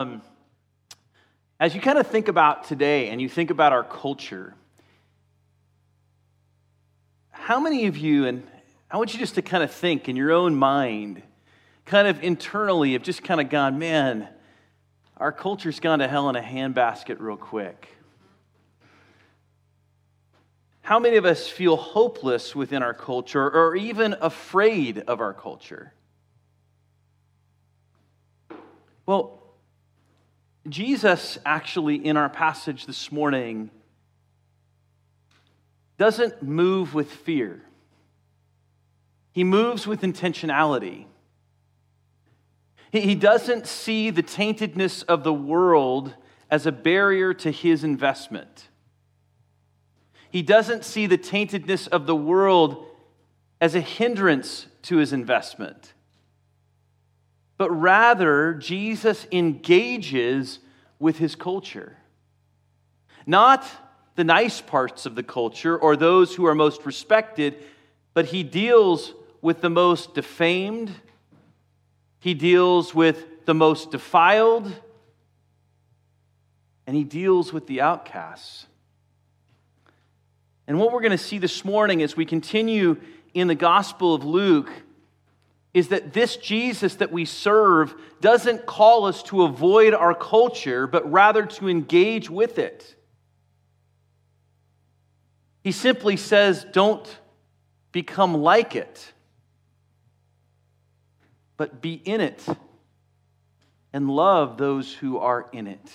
Um, as you kind of think about today and you think about our culture, how many of you, and I want you just to kind of think in your own mind, kind of internally, have just kind of gone, man, our culture's gone to hell in a handbasket real quick. How many of us feel hopeless within our culture or even afraid of our culture? Well, Jesus, actually, in our passage this morning, doesn't move with fear. He moves with intentionality. He doesn't see the taintedness of the world as a barrier to his investment. He doesn't see the taintedness of the world as a hindrance to his investment but rather, Jesus engages with his culture. Not the nice parts of the culture or those who are most respected, but he deals with the most defamed, he deals with the most defiled, and he deals with the outcasts. And what we're going to see this morning as we continue in the Gospel of Luke is that this Jesus that we serve doesn't call us to avoid our culture, but rather to engage with it. He simply says, don't become like it, but be in it and love those who are in it.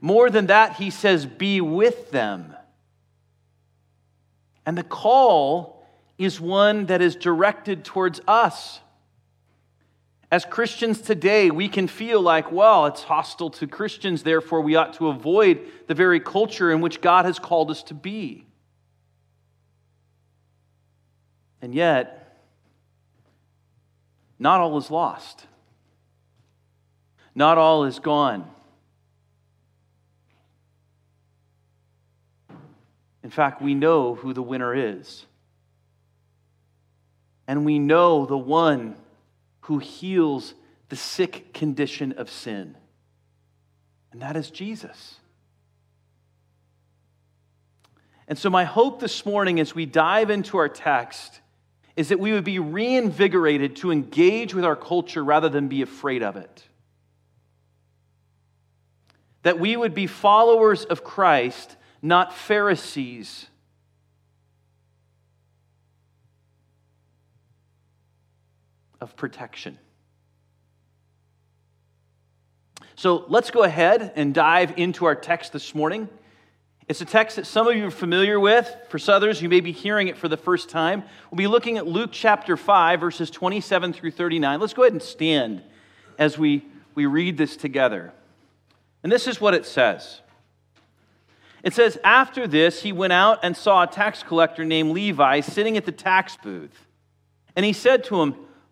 More than that, he says, be with them. And the call is one that is directed towards us. As Christians today, we can feel like, well, it's hostile to Christians, therefore we ought to avoid the very culture in which God has called us to be. And yet, not all is lost. Not all is gone. In fact, we know who the winner is and we know the one who heals the sick condition of sin. And that is Jesus. And so, my hope this morning as we dive into our text is that we would be reinvigorated to engage with our culture rather than be afraid of it. That we would be followers of Christ, not Pharisees of protection. So let's go ahead and dive into our text this morning. It's a text that some of you are familiar with. For others, you may be hearing it for the first time. We'll be looking at Luke chapter 5, verses 27 through 39. Let's go ahead and stand as we, we read this together. And this is what it says It says, After this, he went out and saw a tax collector named Levi sitting at the tax booth. And he said to him,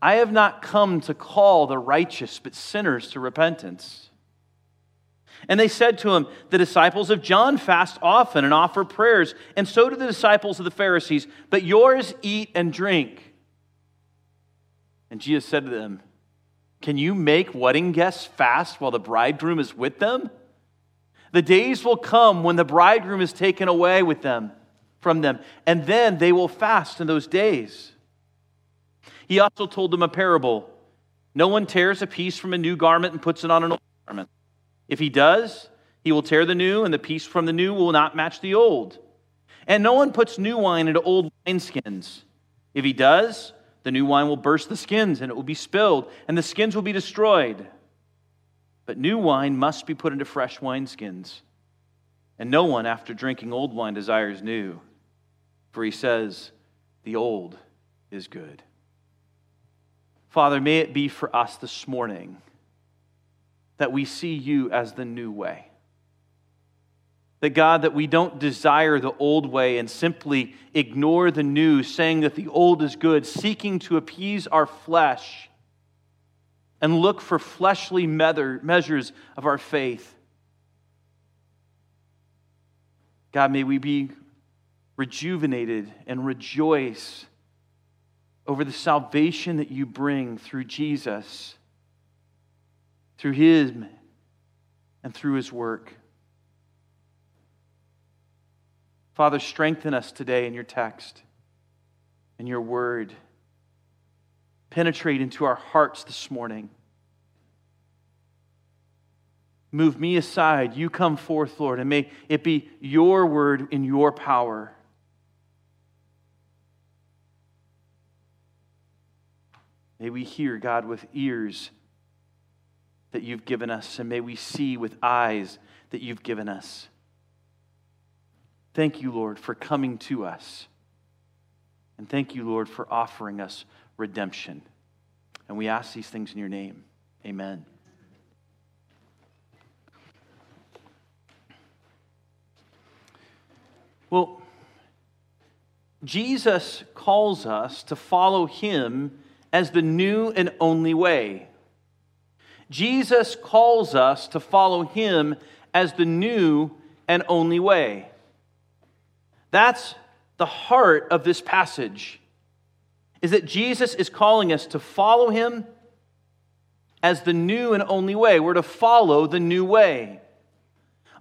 I have not come to call the righteous, but sinners to repentance. And they said to him, The disciples of John fast often and offer prayers, and so do the disciples of the Pharisees, but yours eat and drink. And Jesus said to them, Can you make wedding guests fast while the bridegroom is with them? The days will come when the bridegroom is taken away with them from them, and then they will fast in those days. He also told them a parable No one tears a piece from a new garment and puts it on an old garment. If he does, he will tear the new, and the piece from the new will not match the old. And no one puts new wine into old wineskins. If he does, the new wine will burst the skins, and it will be spilled, and the skins will be destroyed. But new wine must be put into fresh wineskins. And no one, after drinking old wine, desires new, for he says, The old is good. Father, may it be for us this morning that we see you as the new way. That God, that we don't desire the old way and simply ignore the new, saying that the old is good, seeking to appease our flesh and look for fleshly measures of our faith. God, may we be rejuvenated and rejoice over the salvation that you bring through Jesus, through Him, and through His work. Father, strengthen us today in your text, in your word. Penetrate into our hearts this morning. Move me aside. You come forth, Lord, and may it be your word in your power. May we hear, God, with ears that you've given us, and may we see with eyes that you've given us. Thank you, Lord, for coming to us. And thank you, Lord, for offering us redemption. And we ask these things in your name. Amen. Well, Jesus calls us to follow him as the new and only way. Jesus calls us to follow him as the new and only way. That's the heart of this passage. Is that Jesus is calling us to follow him as the new and only way. We're to follow the new way.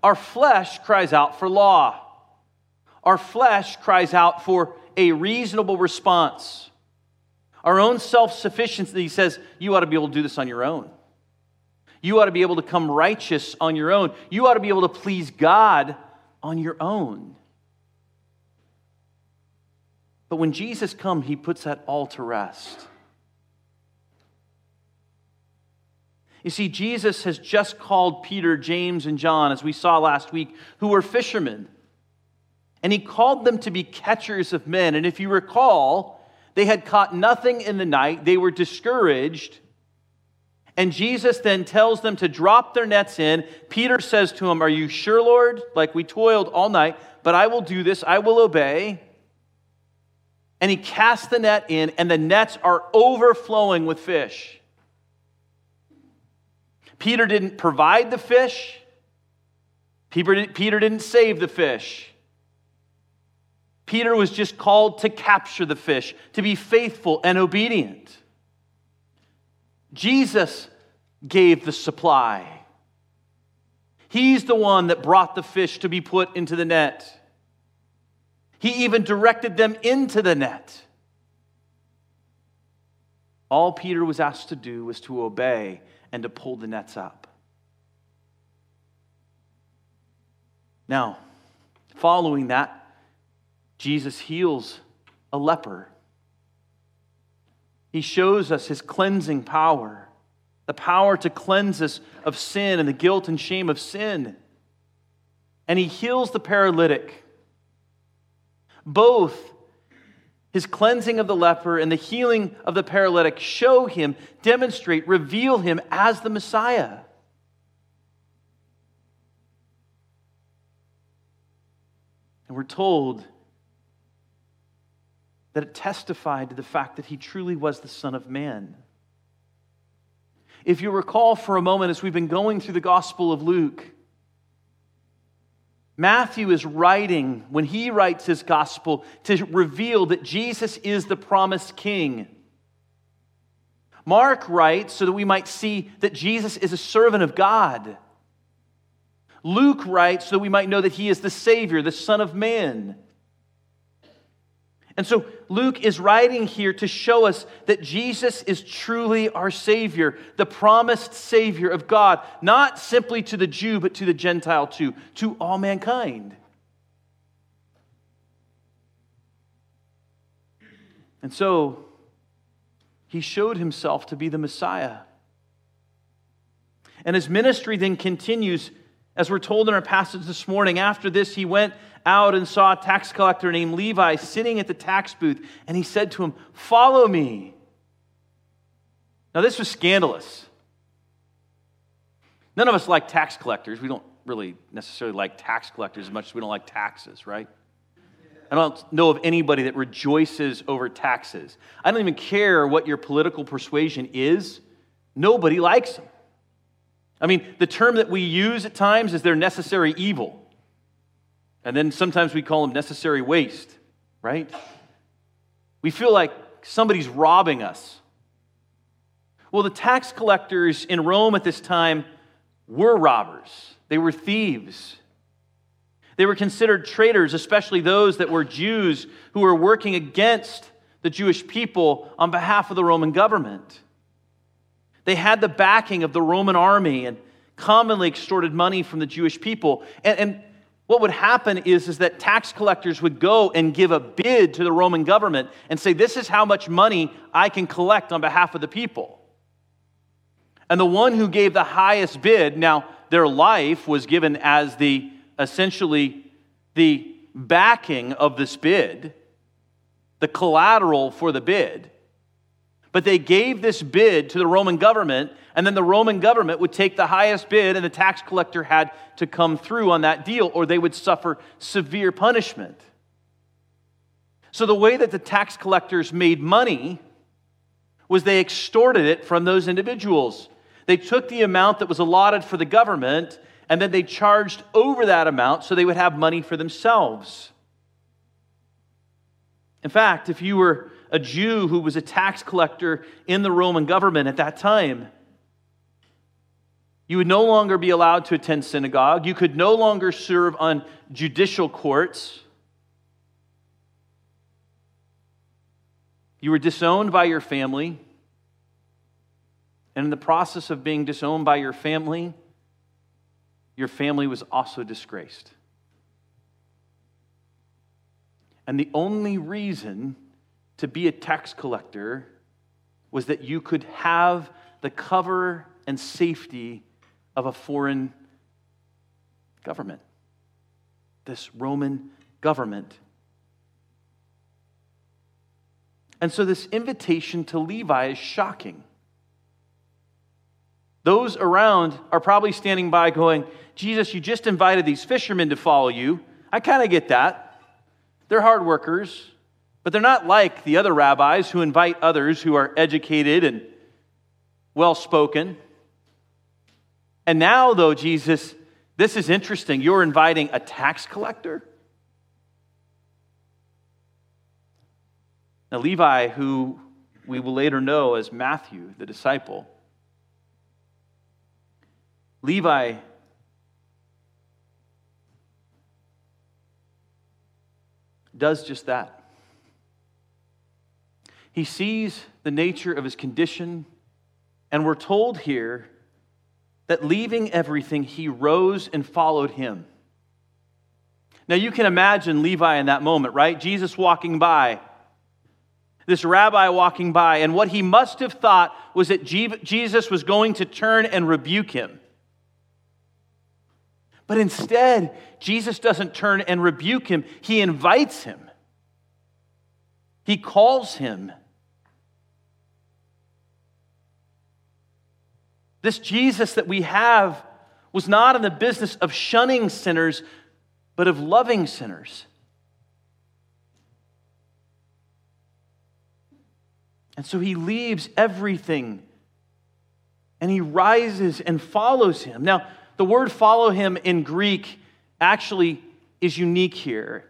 Our flesh cries out for law. Our flesh cries out for a reasonable response. Our own self sufficiency he says, you ought to be able to do this on your own. You ought to be able to come righteous on your own. You ought to be able to please God on your own. But when Jesus comes, he puts that all to rest. You see, Jesus has just called Peter, James, and John, as we saw last week, who were fishermen. And he called them to be catchers of men. And if you recall, they had caught nothing in the night, they were discouraged. And Jesus then tells them to drop their nets in. Peter says to him, Are you sure, Lord? Like we toiled all night, but I will do this, I will obey and he casts the net in, and the nets are overflowing with fish. Peter didn't provide the fish, Peter didn't save the fish. Peter was just called to capture the fish, to be faithful and obedient. Jesus gave the supply. He's the one that brought the fish to be put into the net. He even directed them into the net. All Peter was asked to do was to obey and to pull the nets up. Now, following that, Jesus heals a leper. He shows us his cleansing power, the power to cleanse us of sin and the guilt and shame of sin. And he heals the paralytic. Both his cleansing of the leper and the healing of the paralytic show him, demonstrate, reveal him as the Messiah. And we're told that it testified to the fact that he truly was the Son of Man. If you recall for a moment, as we've been going through the Gospel of Luke, Matthew is writing, when he writes his gospel, to reveal that Jesus is the promised king. Mark writes so that we might see that Jesus is a servant of God. Luke writes so that we might know that he is the Savior, the Son of Man. And so Luke is writing here to show us that Jesus is truly our Savior, the promised Savior of God, not simply to the Jew, but to the Gentile too, to all mankind. And so he showed himself to be the Messiah. And his ministry then continues, as we're told in our passage this morning. After this, he went out and saw a tax collector named Levi sitting at the tax booth, and he said to him, Follow me. Now, this was scandalous. None of us like tax collectors. We don't really necessarily like tax collectors as much as we don't like taxes, right? I don't know of anybody that rejoices over taxes. I don't even care what your political persuasion is, nobody likes them. I mean, the term that we use at times is they're necessary evil. And then sometimes we call them necessary waste, right? We feel like somebody's robbing us. Well, the tax collectors in Rome at this time were robbers, they were thieves. They were considered traitors, especially those that were Jews who were working against the Jewish people on behalf of the Roman government. They had the backing of the Roman army and commonly extorted money from the Jewish people. And, and what would happen is, is that tax collectors would go and give a bid to the Roman government and say, This is how much money I can collect on behalf of the people. And the one who gave the highest bid, now their life was given as the essentially the backing of this bid, the collateral for the bid. But they gave this bid to the Roman government, and then the Roman government would take the highest bid, and the tax collector had to come through on that deal, or they would suffer severe punishment. So, the way that the tax collectors made money was they extorted it from those individuals. They took the amount that was allotted for the government, and then they charged over that amount so they would have money for themselves. In fact, if you were a Jew who was a tax collector in the Roman government at that time. You would no longer be allowed to attend synagogue. You could no longer serve on judicial courts. You were disowned by your family. And in the process of being disowned by your family, your family was also disgraced. And the only reason to be a tax collector was that you could have the cover and safety of a foreign government, this Roman government. And so, this invitation to Levi is shocking. Those around are probably standing by going, Jesus, you just invited these fishermen to follow you. I kind of get that. They're hard workers. But they're not like the other rabbis who invite others who are educated and well spoken. And now, though, Jesus, this is interesting. You're inviting a tax collector? Now, Levi, who we will later know as Matthew, the disciple, Levi does just that. He sees the nature of his condition, and we're told here that leaving everything, he rose and followed him. Now, you can imagine Levi in that moment, right? Jesus walking by, this rabbi walking by, and what he must have thought was that Jesus was going to turn and rebuke him. But instead, Jesus doesn't turn and rebuke him, he invites him, he calls him. This Jesus that we have was not in the business of shunning sinners, but of loving sinners. And so he leaves everything and he rises and follows him. Now, the word follow him in Greek actually is unique here.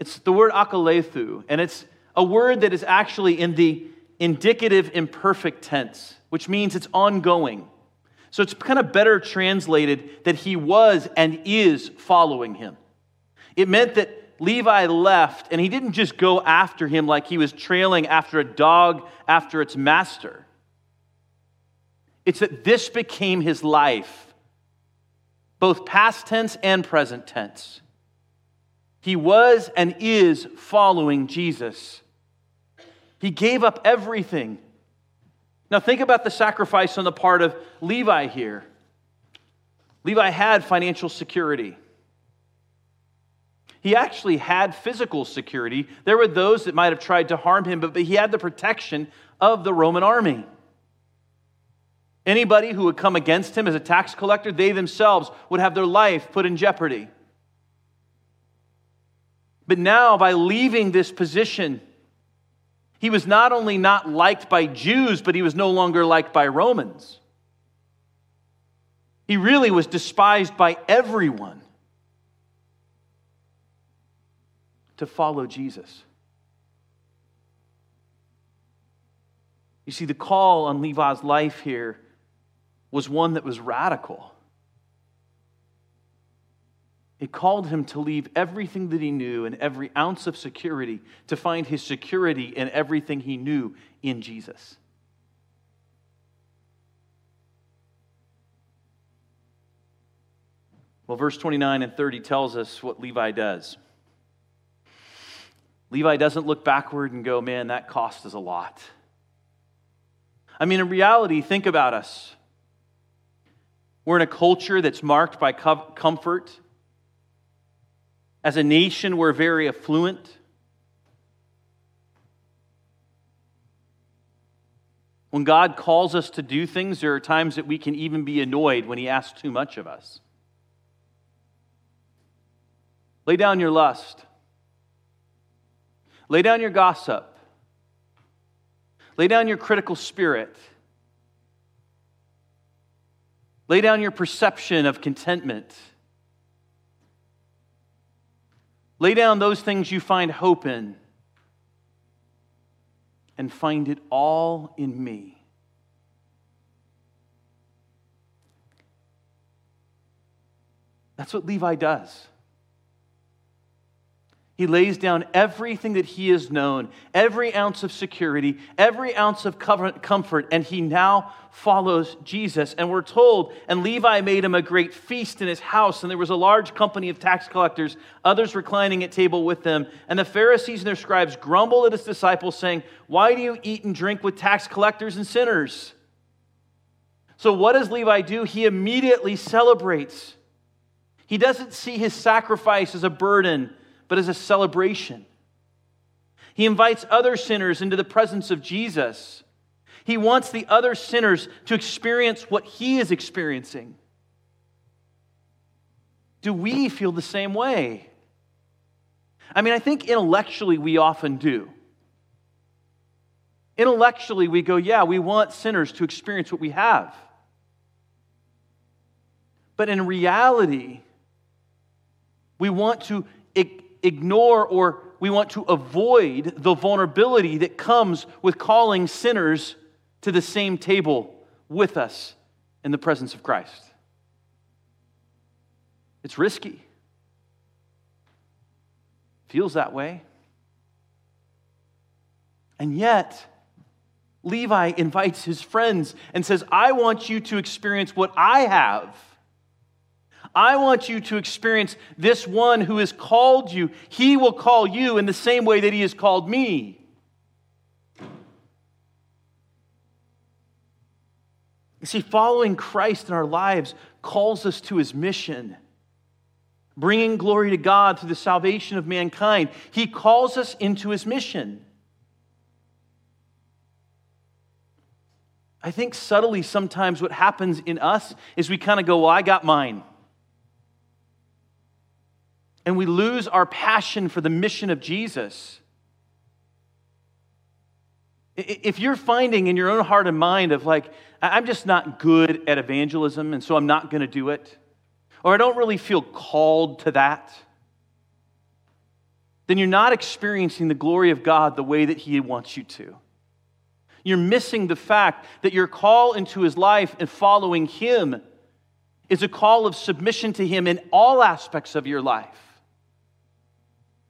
It's the word akalethu, and it's a word that is actually in the indicative imperfect tense which means it's ongoing. So it's kind of better translated that he was and is following him. It meant that Levi left and he didn't just go after him like he was trailing after a dog after its master. It's that this became his life, both past tense and present tense. He was and is following Jesus. He gave up everything now, think about the sacrifice on the part of Levi here. Levi had financial security. He actually had physical security. There were those that might have tried to harm him, but he had the protection of the Roman army. Anybody who would come against him as a tax collector, they themselves would have their life put in jeopardy. But now, by leaving this position, he was not only not liked by Jews, but he was no longer liked by Romans. He really was despised by everyone to follow Jesus. You see, the call on Levi's life here was one that was radical. It called him to leave everything that he knew and every ounce of security to find his security in everything he knew in Jesus. Well, verse 29 and 30 tells us what Levi does. Levi doesn't look backward and go, man, that cost us a lot. I mean, in reality, think about us. We're in a culture that's marked by comfort. As a nation, we're very affluent. When God calls us to do things, there are times that we can even be annoyed when He asks too much of us. Lay down your lust. Lay down your gossip. Lay down your critical spirit. Lay down your perception of contentment. Lay down those things you find hope in and find it all in me. That's what Levi does. He lays down everything that he has known, every ounce of security, every ounce of comfort, and he now follows Jesus. And we're told, and Levi made him a great feast in his house, and there was a large company of tax collectors, others reclining at table with them. And the Pharisees and their scribes grumbled at his disciples, saying, Why do you eat and drink with tax collectors and sinners? So, what does Levi do? He immediately celebrates. He doesn't see his sacrifice as a burden but as a celebration. He invites other sinners into the presence of Jesus. He wants the other sinners to experience what he is experiencing. Do we feel the same way? I mean, I think intellectually we often do. Intellectually, we go, yeah, we want sinners to experience what we have. But in reality, we want to ignore or we want to avoid the vulnerability that comes with calling sinners to the same table with us in the presence of Christ. It's risky. Feels that way. And yet, Levi invites his friends and says, I want you to experience what I have. I want you to experience this one who has called you. He will call you in the same way that he has called me. You see, following Christ in our lives calls us to his mission, bringing glory to God through the salvation of mankind. He calls us into his mission. I think subtly sometimes what happens in us is we kind of go, Well, I got mine and we lose our passion for the mission of Jesus. If you're finding in your own heart and mind of like, I'm just not good at evangelism, and so I'm not going to do it, or I don't really feel called to that, then you're not experiencing the glory of God the way that He wants you to. You're missing the fact that your call into His life and following Him is a call of submission to Him in all aspects of your life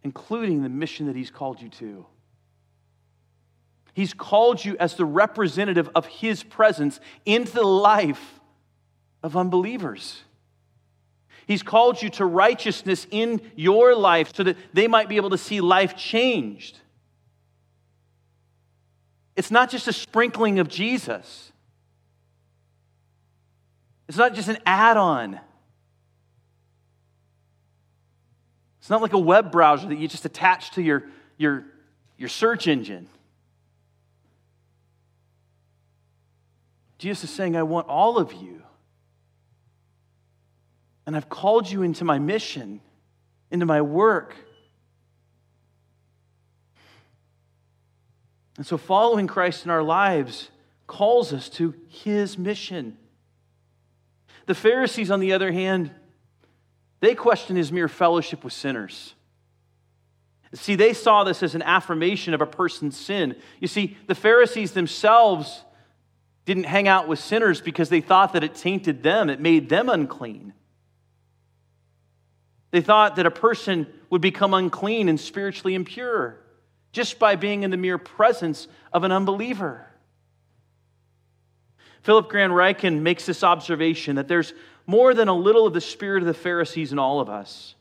including the mission that He's called you to. He's called you as the representative of His presence into the life of unbelievers. He's called you to righteousness in your life so that they might be able to see life changed. It's not just a sprinkling of Jesus, it's not just an add on. It's not like a web browser that you just attach to your, your, your search engine. Jesus is saying, I want all of you. And I've called you into my mission, into my work. And so, following Christ in our lives calls us to his mission. The Pharisees, on the other hand, they question his mere fellowship with sinners. See, they saw this as an affirmation of a person's sin. You see, the Pharisees themselves didn't hang out with sinners because they thought that it tainted them, it made them unclean. They thought that a person would become unclean and spiritually impure just by being in the mere presence of an unbeliever. Philip Graham Ryken makes this observation that there's more than a little of the spirit of the Pharisees in all of us.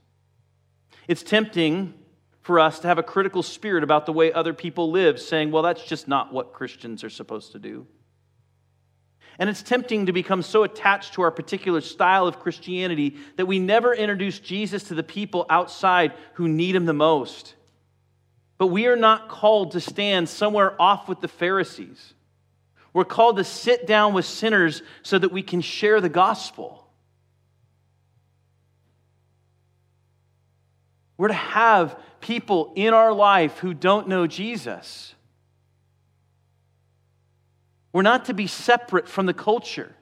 It's tempting for us to have a critical spirit about the way other people live, saying, well, that's just not what Christians are supposed to do. And it's tempting to become so attached to our particular style of Christianity that we never introduce Jesus to the people outside who need him the most. But we are not called to stand somewhere off with the Pharisees. We're called to sit down with sinners so that we can share the gospel. We're to have people in our life who don't know Jesus. We're not to be separate from the culture.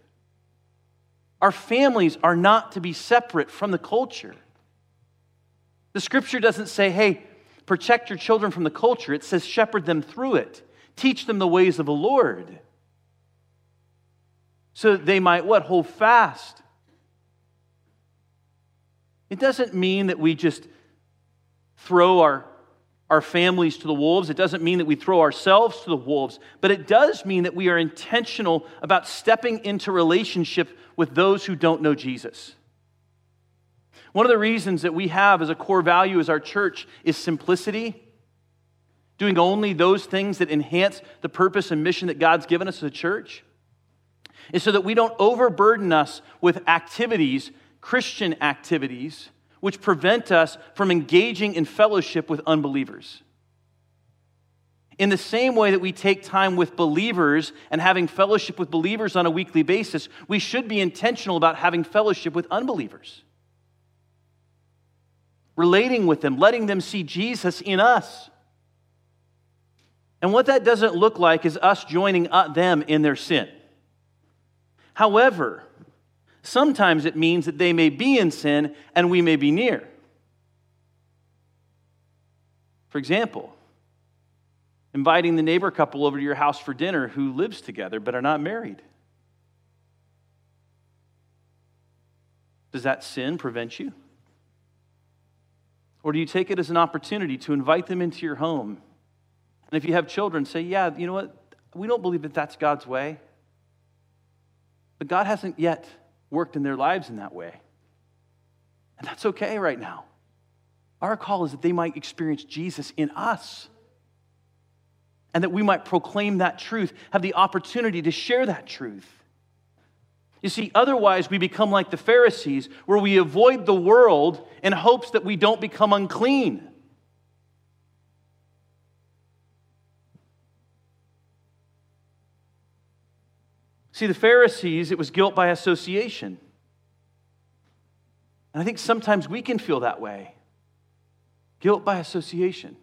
Our families are not to be separate from the culture. The scripture doesn't say, hey, protect your children from the culture. It says, shepherd them through it. Teach them the ways of the Lord. So that they might what? Hold fast. It doesn't mean that we just throw our our families to the wolves. It doesn't mean that we throw ourselves to the wolves, but it does mean that we are intentional about stepping into relationship with those who don't know Jesus. One of the reasons that we have as a core value as our church is simplicity, doing only those things that enhance the purpose and mission that God's given us as a church, is so that we don't overburden us with activities, Christian activities, which prevent us from engaging in fellowship with unbelievers. In the same way that we take time with believers and having fellowship with believers on a weekly basis, we should be intentional about having fellowship with unbelievers. Relating with them, letting them see Jesus in us. And what that doesn't look like is us joining uh, them in their sin. However, Sometimes it means that they may be in sin and we may be near. For example, inviting the neighbor couple over to your house for dinner who lives together but are not married. Does that sin prevent you? Or do you take it as an opportunity to invite them into your home? And if you have children, say, yeah, you know what? We don't believe that that's God's way. But God hasn't yet worked in their lives in that way. And that's okay right now. Our call is that they might experience Jesus in us and that we might proclaim that truth, have the opportunity to share that truth. You see, otherwise, we become like the Pharisees, where we avoid the world in hopes that we don't become unclean. See, the Pharisees, it was guilt by association. And I think sometimes we can feel that way guilt by association.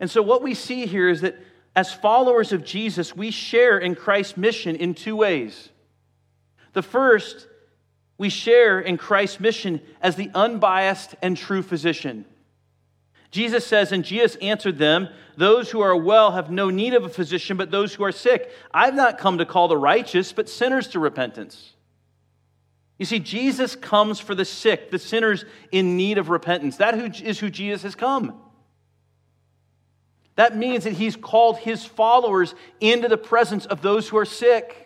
And so, what we see here is that as followers of Jesus, we share in Christ's mission in two ways. The first, we share in Christ's mission as the unbiased and true physician. Jesus says, and Jesus answered them, Those who are well have no need of a physician, but those who are sick. I've not come to call the righteous, but sinners to repentance. You see, Jesus comes for the sick, the sinners in need of repentance. That is who Jesus has come. That means that he's called his followers into the presence of those who are sick.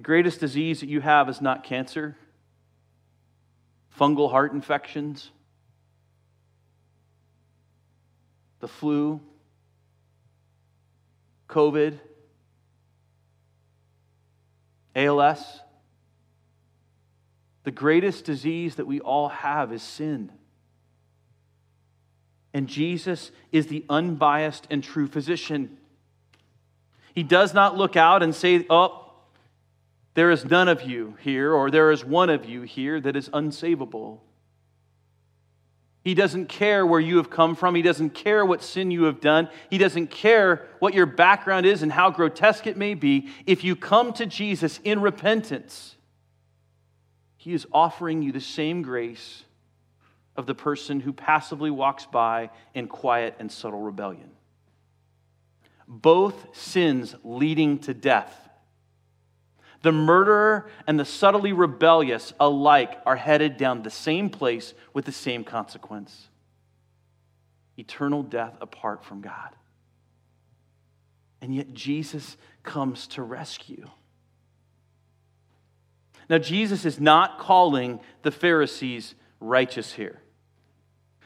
The greatest disease that you have is not cancer, fungal heart infections, the flu, COVID, ALS. The greatest disease that we all have is sin. And Jesus is the unbiased and true physician. He does not look out and say, Oh, there is none of you here, or there is one of you here that is unsavable. He doesn't care where you have come from. He doesn't care what sin you have done. He doesn't care what your background is and how grotesque it may be. If you come to Jesus in repentance, He is offering you the same grace of the person who passively walks by in quiet and subtle rebellion. Both sins leading to death the murderer and the subtly rebellious alike are headed down the same place with the same consequence eternal death apart from God. And yet Jesus comes to rescue. Now, Jesus is not calling the Pharisees righteous here.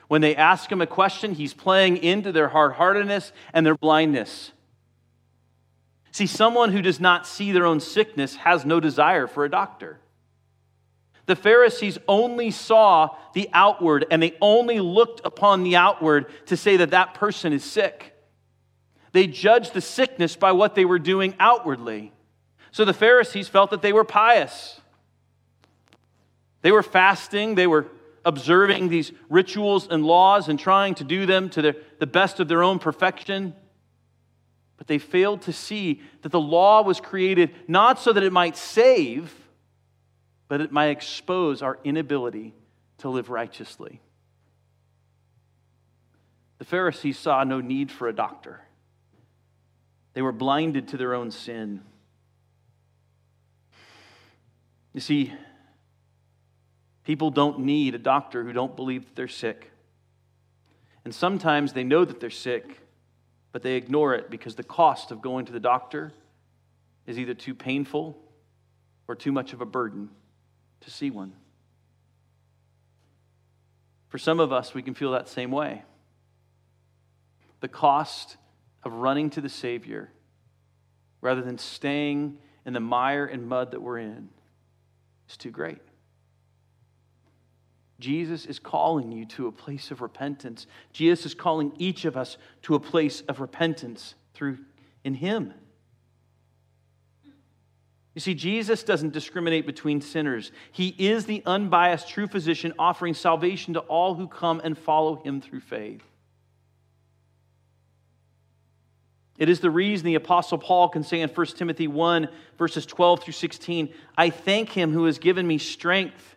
When they ask him a question, he's playing into their hard heartedness and their blindness. See, someone who does not see their own sickness has no desire for a doctor. The Pharisees only saw the outward and they only looked upon the outward to say that that person is sick. They judged the sickness by what they were doing outwardly. So the Pharisees felt that they were pious. They were fasting, they were observing these rituals and laws and trying to do them to the, best of their own perfection. But they failed to see that the law was created not so that it might save, but it might expose our inability to live righteously. The Pharisees saw no need for a doctor, they were blinded to their own sin. You see, people don't need a doctor who don't believe that they're sick. And sometimes they know that they're sick, but they ignore it because the cost of going to the doctor is either too painful or too much of a burden to see one. For some of us, we can feel that same way. The cost of running to the Savior rather than staying in the mire and mud that we're in is too great. Jesus is calling you to a place of repentance. Jesus is calling each of us to a place of repentance through in him. You see, Jesus doesn't discriminate between sinners. He is the unbiased true physician offering salvation to all who come and follow him through faith. It is the reason the Apostle Paul can say in 1 Timothy 1, verses 12 through 16, I thank him who has given me strength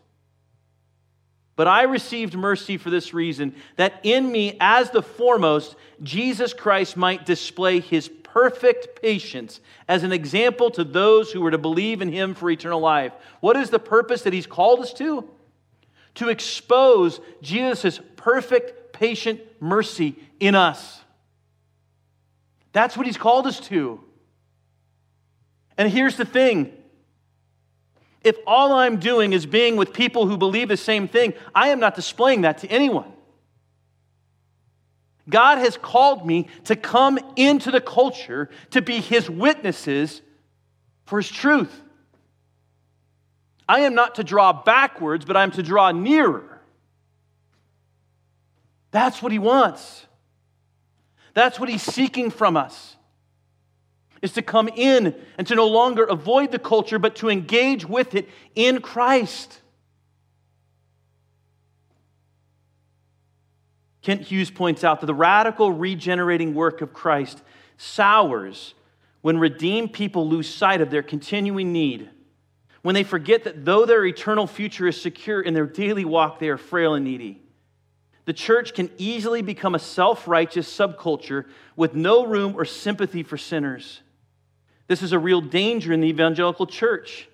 But I received mercy for this reason that in me, as the foremost, Jesus Christ might display his perfect patience as an example to those who were to believe in him for eternal life. What is the purpose that he's called us to? To expose Jesus' perfect, patient mercy in us. That's what he's called us to. And here's the thing if all I'm doing is being with people who believe the same thing, I am not displaying that to anyone. God has called me to come into the culture to be his witnesses for his truth. I am not to draw backwards, but I'm to draw nearer. That's what he wants. That's what he's seeking from us is to come in and to no longer avoid the culture, but to engage with it in Christ. Kent Hughes points out that the radical regenerating work of Christ sours when redeemed people lose sight of their continuing need, when they forget that though their eternal future is secure in their daily walk, they are frail and needy. The church can easily become a self righteous subculture with no room or sympathy for sinners. This is a real danger in the evangelical church.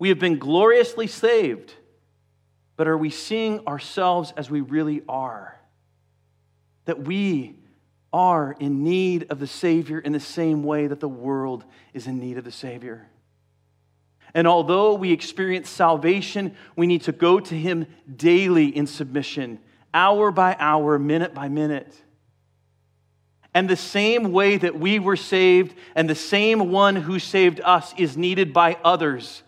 We have been gloriously saved, but are we seeing ourselves as we really are? That we are in need of the Savior in the same way that the world is in need of the Savior. And although we experience salvation, we need to go to Him daily in submission, hour by hour, minute by minute. And the same way that we were saved and the same one who saved us is needed by others.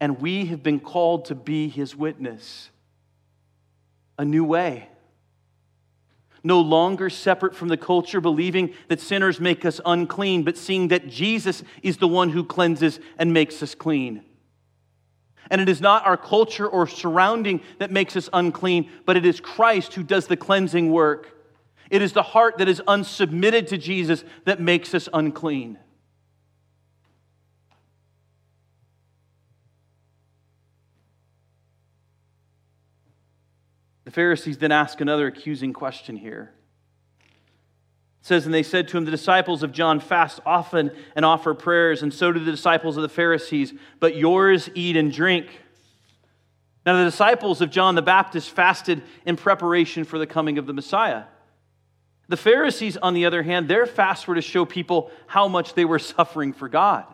And we have been called to be His witness. A new way no longer separate from the culture, believing that sinners make us unclean, but seeing that Jesus is the one who cleanses and makes us clean. And it is not our culture or surrounding that makes us unclean, but it is Christ who does the cleansing work. It is the heart that is unsubmitted to Jesus that makes us unclean. The Pharisees then ask another accusing question here. It says, And they said to him, The disciples of John fast often and offer prayers, and so do the disciples of the Pharisees, but yours eat and drink. Now, the disciples of John the Baptist fasted in preparation for the coming of the Messiah. The Pharisees, on the other hand, their fasts were to show people how much they were suffering for God.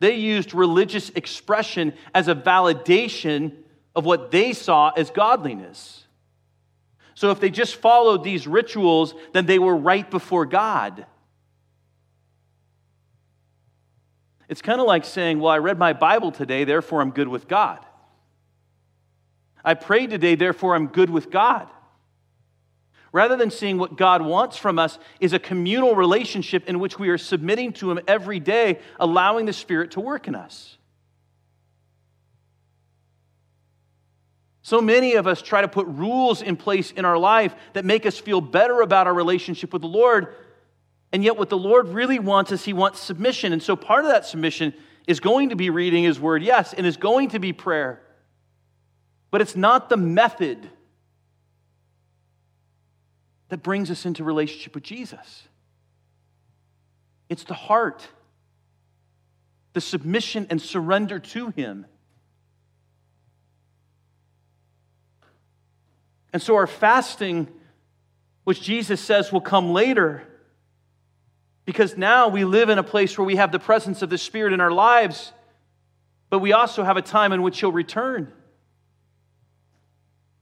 They used religious expression as a validation of what they saw as godliness. So if they just followed these rituals, then they were right before God. It's kind of like saying, Well, I read my Bible today, therefore I'm good with God. I prayed today, therefore I'm good with God. Rather than seeing what God wants from us, is a communal relationship in which we are submitting to Him every day, allowing the Spirit to work in us. So many of us try to put rules in place in our life that make us feel better about our relationship with the Lord. And yet, what the Lord really wants is He wants submission. And so, part of that submission is going to be reading His Word, yes, and is going to be prayer. But it's not the method that brings us into relationship with Jesus, it's the heart, the submission and surrender to Him. And so our fasting, which Jesus says will come later, because now we live in a place where we have the presence of the Spirit in our lives, but we also have a time in which He'll return.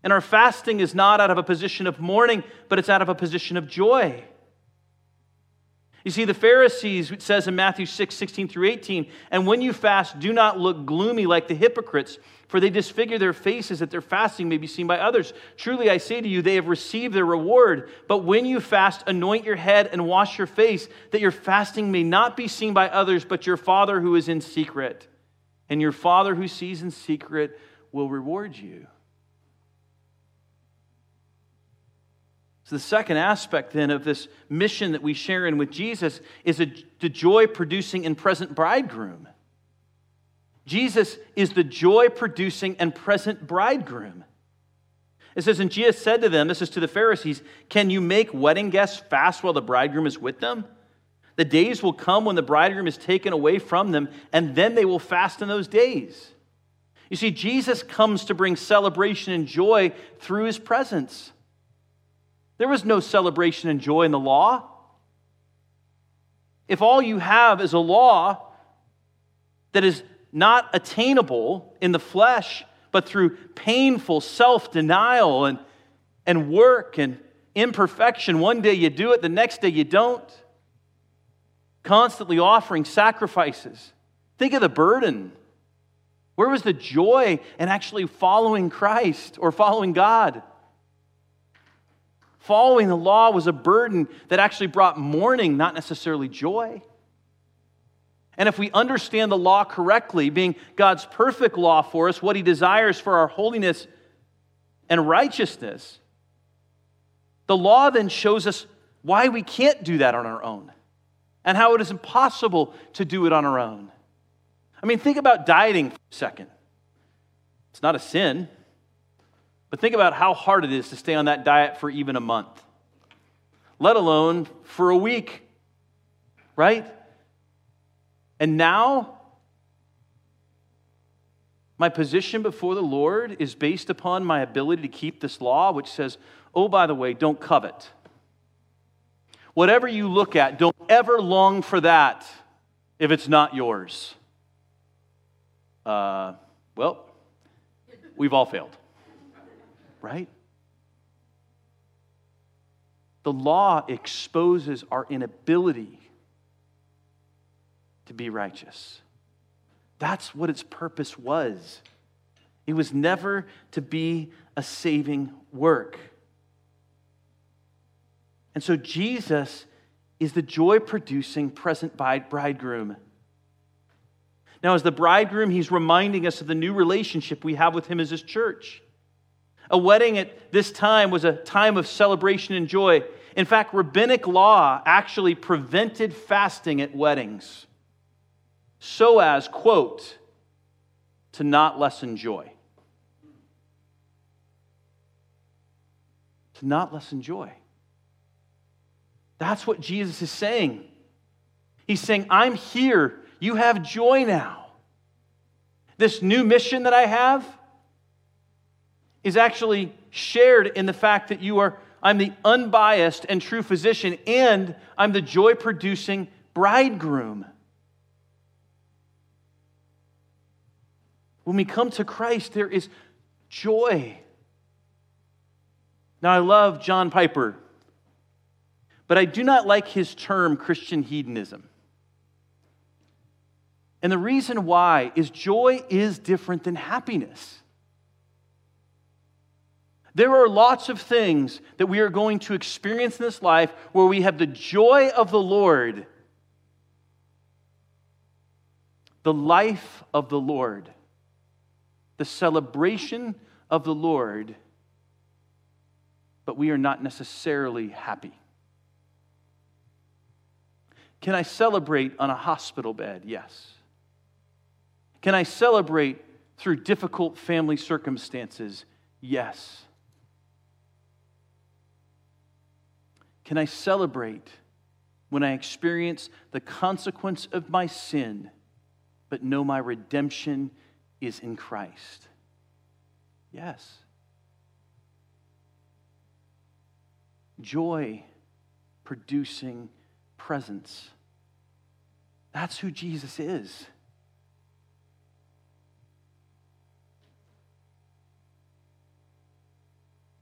And our fasting is not out of a position of mourning, but it's out of a position of joy. You see, the Pharisees, it says in Matthew 6, 16 through 18, and when you fast, do not look gloomy like the hypocrites, for they disfigure their faces that their fasting may be seen by others. Truly, I say to you, they have received their reward. But when you fast, anoint your head and wash your face, that your fasting may not be seen by others, but your Father who is in secret. And your Father who sees in secret will reward you. So, the second aspect then of this mission that we share in with Jesus is a, the joy producing and present bridegroom. Jesus is the joy producing and present bridegroom. It says, And Jesus said to them, This is to the Pharisees, Can you make wedding guests fast while the bridegroom is with them? The days will come when the bridegroom is taken away from them, and then they will fast in those days. You see, Jesus comes to bring celebration and joy through his presence. There was no celebration and joy in the law. If all you have is a law that is not attainable in the flesh, but through painful self denial and, and work and imperfection, one day you do it, the next day you don't. Constantly offering sacrifices. Think of the burden. Where was the joy in actually following Christ or following God? Following the law was a burden that actually brought mourning, not necessarily joy. And if we understand the law correctly, being God's perfect law for us, what He desires for our holiness and righteousness, the law then shows us why we can't do that on our own and how it is impossible to do it on our own. I mean, think about dieting for a second. It's not a sin, but think about how hard it is to stay on that diet for even a month, let alone for a week, right? And now, my position before the Lord is based upon my ability to keep this law, which says, oh, by the way, don't covet. Whatever you look at, don't ever long for that if it's not yours. Uh, well, we've all failed, right? The law exposes our inability to be righteous. That's what its purpose was. It was never to be a saving work. And so Jesus is the joy producing present bridegroom. Now, as the bridegroom, he's reminding us of the new relationship we have with him as his church. A wedding at this time was a time of celebration and joy. In fact, rabbinic law actually prevented fasting at weddings so as, quote, to not lessen joy. To not lessen joy. That's what Jesus is saying. He's saying, I'm here. You have joy now. This new mission that I have is actually shared in the fact that you are, I'm the unbiased and true physician, and I'm the joy producing bridegroom. When we come to Christ, there is joy. Now, I love John Piper, but I do not like his term Christian hedonism. And the reason why is joy is different than happiness. There are lots of things that we are going to experience in this life where we have the joy of the Lord, the life of the Lord the celebration of the Lord, but we are not necessarily happy. Can I celebrate on a hospital bed? Yes. Can I celebrate through difficult family circumstances? Yes. Can I celebrate when I experience the consequence of my sin, but know my redemption is in Christ? Yes. Joy producing presence. That's who Jesus is.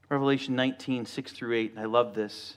Revelation 19, 6 through 8. I love this.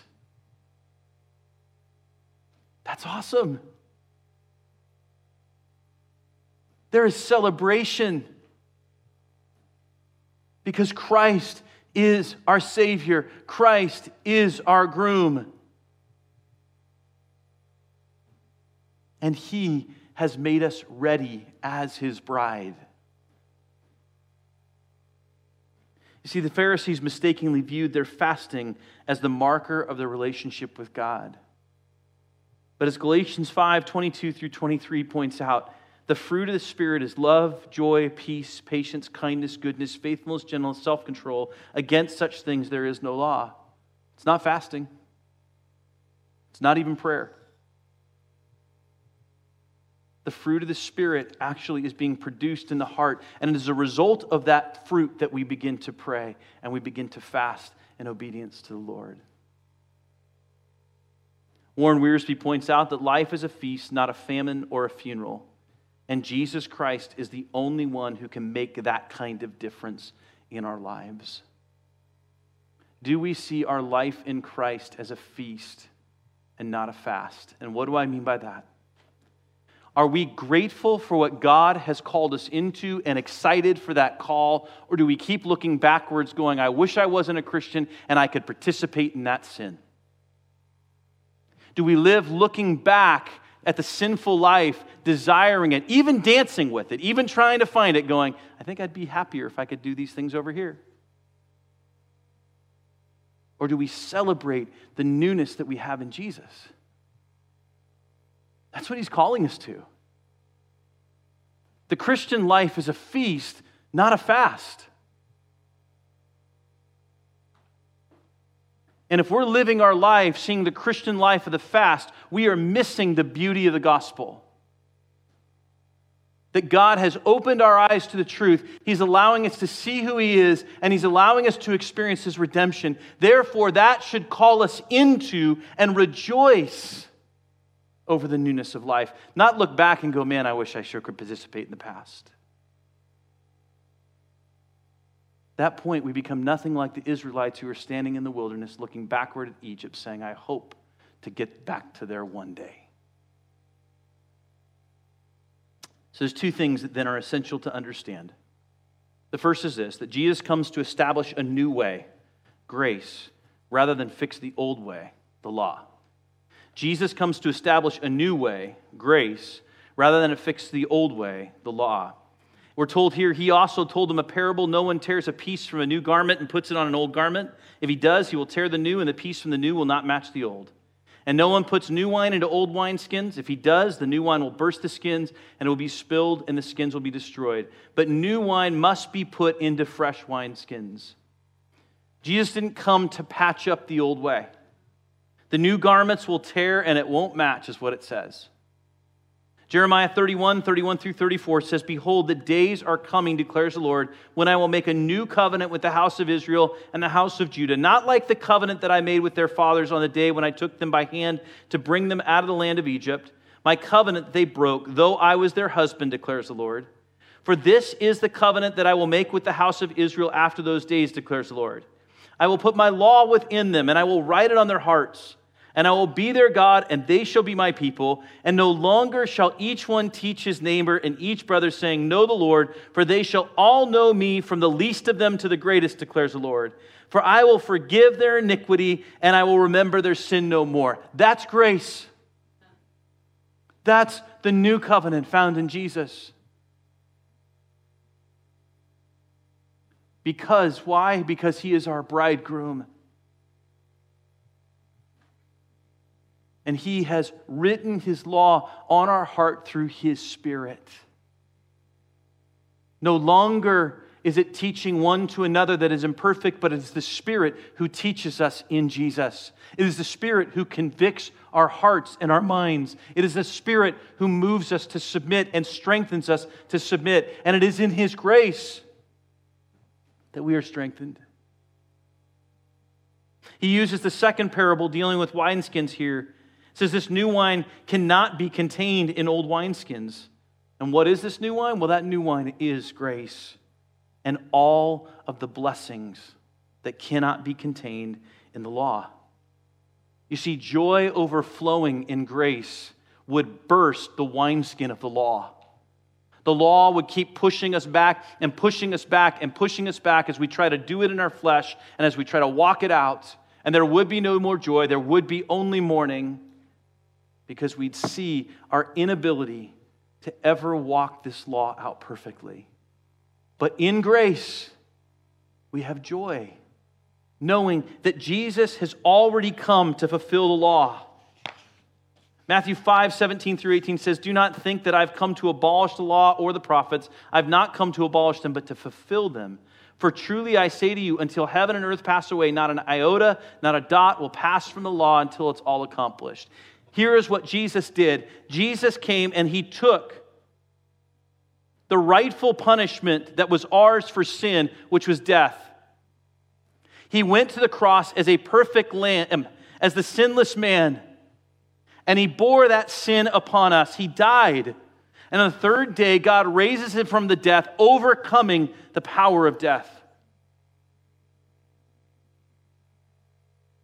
That's awesome. There is celebration because Christ is our Savior, Christ is our groom. And He has made us ready as His bride. You see, the Pharisees mistakenly viewed their fasting as the marker of their relationship with God. But as Galatians 5 22 through 23 points out, the fruit of the Spirit is love, joy, peace, patience, kindness, goodness, faithfulness, gentleness, self control. Against such things there is no law. It's not fasting, it's not even prayer. The fruit of the Spirit actually is being produced in the heart. And it is a result of that fruit that we begin to pray and we begin to fast in obedience to the Lord. Warren Wiersbe points out that life is a feast, not a famine or a funeral. And Jesus Christ is the only one who can make that kind of difference in our lives. Do we see our life in Christ as a feast and not a fast? And what do I mean by that? Are we grateful for what God has called us into and excited for that call? Or do we keep looking backwards, going, I wish I wasn't a Christian and I could participate in that sin? Do we live looking back at the sinful life, desiring it, even dancing with it, even trying to find it, going, I think I'd be happier if I could do these things over here. Or do we celebrate the newness that we have in Jesus? That's what he's calling us to. The Christian life is a feast, not a fast. And if we're living our life seeing the Christian life of the fast, we are missing the beauty of the gospel. That God has opened our eyes to the truth. He's allowing us to see who He is, and He's allowing us to experience His redemption. Therefore, that should call us into and rejoice over the newness of life, not look back and go, man, I wish I sure could participate in the past. That point, we become nothing like the Israelites who are standing in the wilderness looking backward at Egypt, saying, I hope to get back to there one day. So there's two things that then are essential to understand. The first is this that Jesus comes to establish a new way, grace, rather than fix the old way, the law. Jesus comes to establish a new way, grace, rather than to fix the old way, the law. We're told here, he also told them a parable no one tears a piece from a new garment and puts it on an old garment. If he does, he will tear the new, and the piece from the new will not match the old. And no one puts new wine into old wineskins. If he does, the new wine will burst the skins, and it will be spilled, and the skins will be destroyed. But new wine must be put into fresh wineskins. Jesus didn't come to patch up the old way. The new garments will tear, and it won't match, is what it says. Jeremiah 31, 31 through 34 says, Behold, the days are coming, declares the Lord, when I will make a new covenant with the house of Israel and the house of Judah, not like the covenant that I made with their fathers on the day when I took them by hand to bring them out of the land of Egypt. My covenant they broke, though I was their husband, declares the Lord. For this is the covenant that I will make with the house of Israel after those days, declares the Lord. I will put my law within them, and I will write it on their hearts and I will be their God, and they shall be my people. And no longer shall each one teach his neighbor and each brother, saying, Know the Lord, for they shall all know me, from the least of them to the greatest, declares the Lord. For I will forgive their iniquity, and I will remember their sin no more. That's grace. That's the new covenant found in Jesus. Because, why? Because he is our bridegroom. And He has written His law on our heart through His Spirit. No longer is it teaching one to another that is imperfect, but it's the Spirit who teaches us in Jesus. It is the Spirit who convicts our hearts and our minds. It is the Spirit who moves us to submit and strengthens us to submit. And it is in His grace that we are strengthened. He uses the second parable dealing with wineskins here it says this new wine cannot be contained in old wineskins. And what is this new wine? Well, that new wine is grace and all of the blessings that cannot be contained in the law. You see, joy overflowing in grace would burst the wineskin of the law. The law would keep pushing us back and pushing us back and pushing us back as we try to do it in our flesh and as we try to walk it out. And there would be no more joy, there would be only mourning because we'd see our inability to ever walk this law out perfectly. But in grace, we have joy, knowing that Jesus has already come to fulfill the law. Matthew 5, 17 through 18 says, Do not think that I've come to abolish the law or the prophets. I've not come to abolish them, but to fulfill them. For truly I say to you, until heaven and earth pass away, not an iota, not a dot will pass from the law until it's all accomplished. Here is what Jesus did Jesus came and he took the rightful punishment that was ours for sin, which was death. He went to the cross as a perfect lamb, as the sinless man, and he bore that sin upon us. He died. And on the third day, God raises him from the death, overcoming the power of death.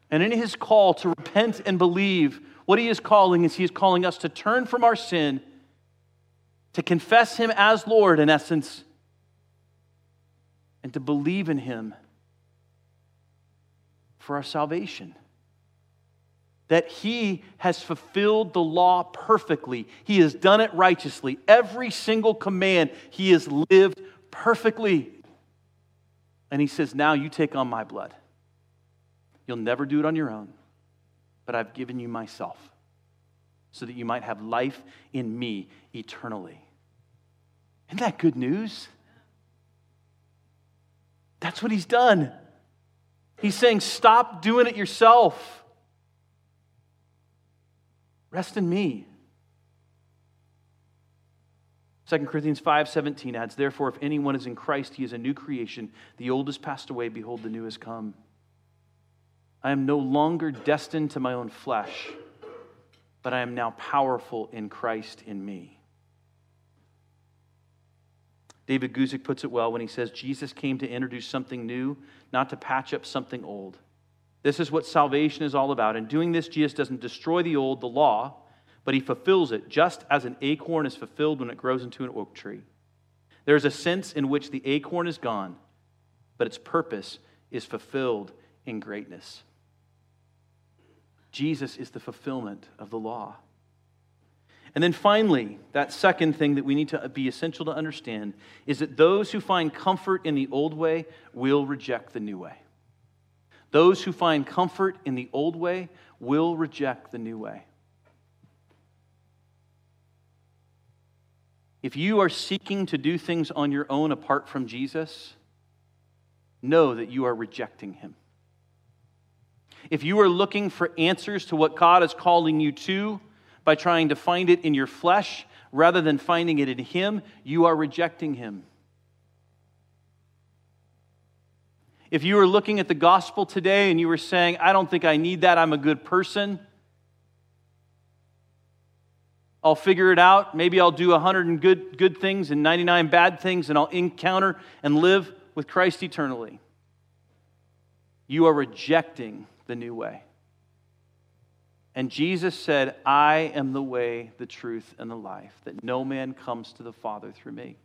And in his call to repent and believe, what he is calling is he is calling us to turn from our sin, to confess him as Lord, in essence, and to believe in him for our salvation. That he has fulfilled the law perfectly. He has done it righteously. Every single command he has lived perfectly. And he says, Now you take on my blood. You'll never do it on your own, but I've given you myself so that you might have life in me eternally. Isn't that good news? That's what he's done. He's saying, stop doing it yourself. Rest in me. 2 Corinthians 5:17 adds, Therefore, if anyone is in Christ, he is a new creation. The old has passed away, behold, the new has come. I am no longer destined to my own flesh, but I am now powerful in Christ in me. David Guzik puts it well when he says, Jesus came to introduce something new, not to patch up something old. This is what salvation is all about. In doing this, Jesus doesn't destroy the old, the law, but he fulfills it, just as an acorn is fulfilled when it grows into an oak tree. There is a sense in which the acorn is gone, but its purpose is fulfilled in greatness. Jesus is the fulfillment of the law. And then finally, that second thing that we need to be essential to understand is that those who find comfort in the old way will reject the new way. Those who find comfort in the old way will reject the new way. If you are seeking to do things on your own apart from Jesus, know that you are rejecting him. If you are looking for answers to what God is calling you to by trying to find it in your flesh rather than finding it in Him, you are rejecting Him. If you were looking at the gospel today and you were saying, I don't think I need that, I'm a good person, I'll figure it out. Maybe I'll do 100 good, good things and 99 bad things, and I'll encounter and live with Christ eternally. You are rejecting the new way. And Jesus said, I am the way, the truth, and the life, that no man comes to the Father through me.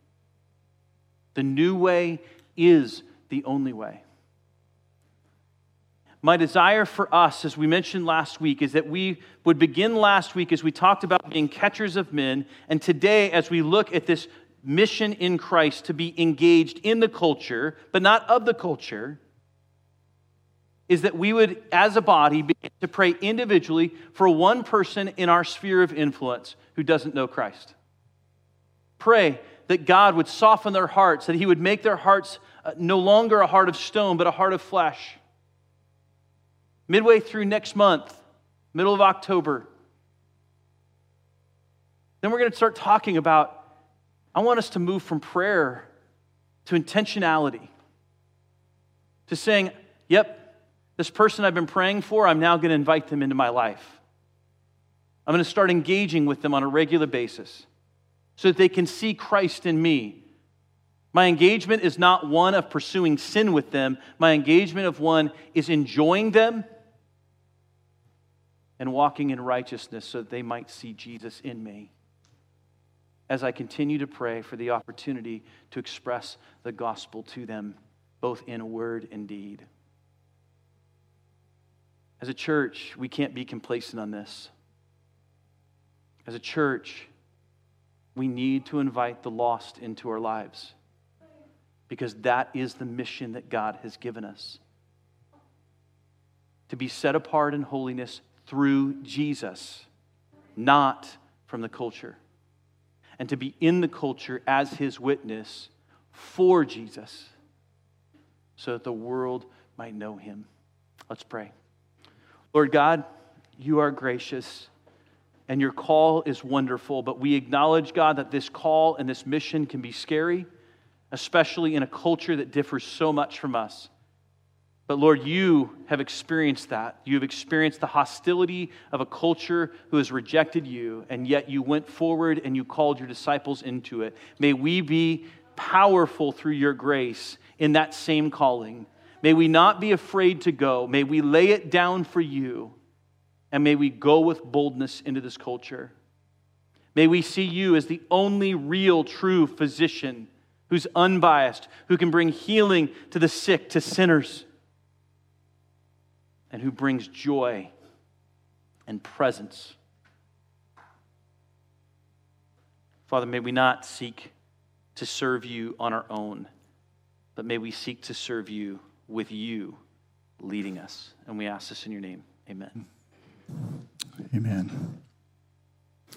The new way is the only way. My desire for us, as we mentioned last week, is that we would begin last week as we talked about being catchers of men, and today as we look at this mission in Christ to be engaged in the culture, but not of the culture, is that we would, as a body, begin to pray individually for one person in our sphere of influence who doesn't know Christ. Pray that God would soften their hearts, that He would make their hearts uh, no longer a heart of stone, but a heart of flesh. Midway through next month, middle of October, then we're going to start talking about I want us to move from prayer to intentionality, to saying, Yep, this person I've been praying for, I'm now going to invite them into my life. I'm going to start engaging with them on a regular basis so that they can see Christ in me. My engagement is not one of pursuing sin with them, my engagement of one is enjoying them and walking in righteousness so that they might see Jesus in me. As I continue to pray for the opportunity to express the gospel to them, both in word and deed. As a church, we can't be complacent on this. As a church, we need to invite the lost into our lives because that is the mission that God has given us. To be set apart in holiness through Jesus, not from the culture. And to be in the culture as his witness for Jesus so that the world might know him. Let's pray. Lord God, you are gracious and your call is wonderful, but we acknowledge, God, that this call and this mission can be scary, especially in a culture that differs so much from us. But Lord, you have experienced that. You have experienced the hostility of a culture who has rejected you, and yet you went forward and you called your disciples into it. May we be powerful through your grace in that same calling. May we not be afraid to go. May we lay it down for you. And may we go with boldness into this culture. May we see you as the only real, true physician who's unbiased, who can bring healing to the sick, to sinners, and who brings joy and presence. Father, may we not seek to serve you on our own, but may we seek to serve you with you leading us. And we ask this in your name. Amen. Amen.